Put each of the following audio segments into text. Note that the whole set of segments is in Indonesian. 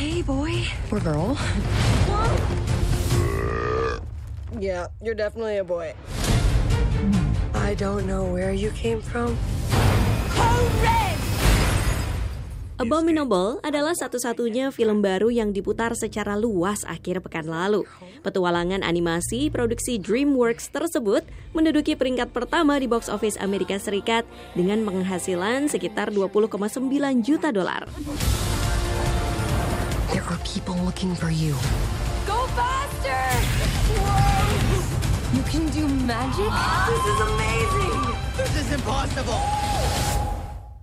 Hey, boy. Or girl. Yeah, you're definitely a boy. I don't know where you came from. Abominable adalah satu-satunya film baru yang diputar secara luas akhir pekan lalu. Petualangan animasi produksi DreamWorks tersebut menduduki peringkat pertama di box office Amerika Serikat dengan penghasilan sekitar 20,9 juta dolar. People looking for you. Go faster! Whoa! You can do magic? This is amazing! This is impossible!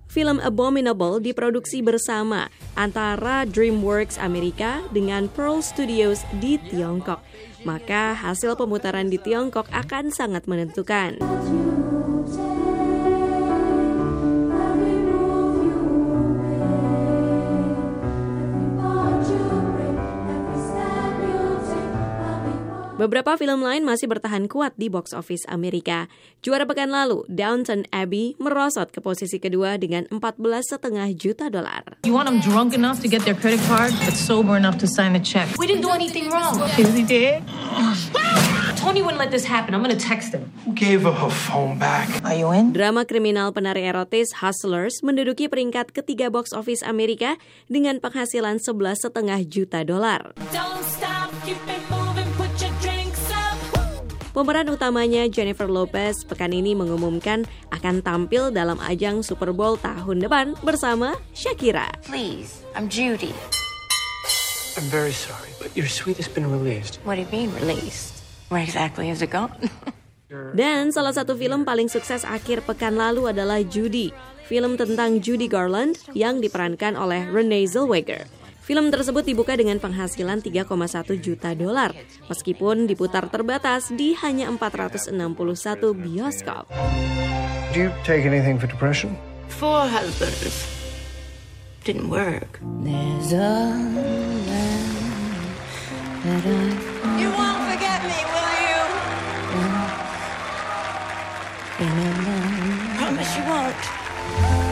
Film Abominable diproduksi bersama antara DreamWorks Amerika dengan Pearl Studios di Tiongkok. Maka hasil pemutaran di Tiongkok akan sangat menentukan. Beberapa film lain masih bertahan kuat di box office Amerika. Juara pekan lalu, Downton Abbey merosot ke posisi kedua dengan 14,5 juta dolar. You want them drunk enough to get their credit card, but sober enough to sign a check. We didn't do anything wrong. Yes, he did. Tony wouldn't let this happen. I'm gonna text him. Who gave her her phone back? Are you in? Drama kriminal penari erotis Hustlers menduduki peringkat ketiga box office Amerika dengan penghasilan 11,5 juta dolar. Don't stop, keep it Pemeran utamanya Jennifer Lopez pekan ini mengumumkan akan tampil dalam ajang Super Bowl tahun depan bersama Shakira. Please, I'm Judy. I'm very sorry, but your suite has been released. What do you mean released? Where exactly has it gone? Dan salah satu film paling sukses akhir pekan lalu adalah Judy, film tentang Judy Garland yang diperankan oleh Renee Zellweger. Film tersebut dibuka dengan penghasilan 3,1 juta dolar, meskipun diputar terbatas di hanya 461 bioskop. Do you take anything for depression? Four husbands. Didn't work. You won't forget me, will you? Promise you won't.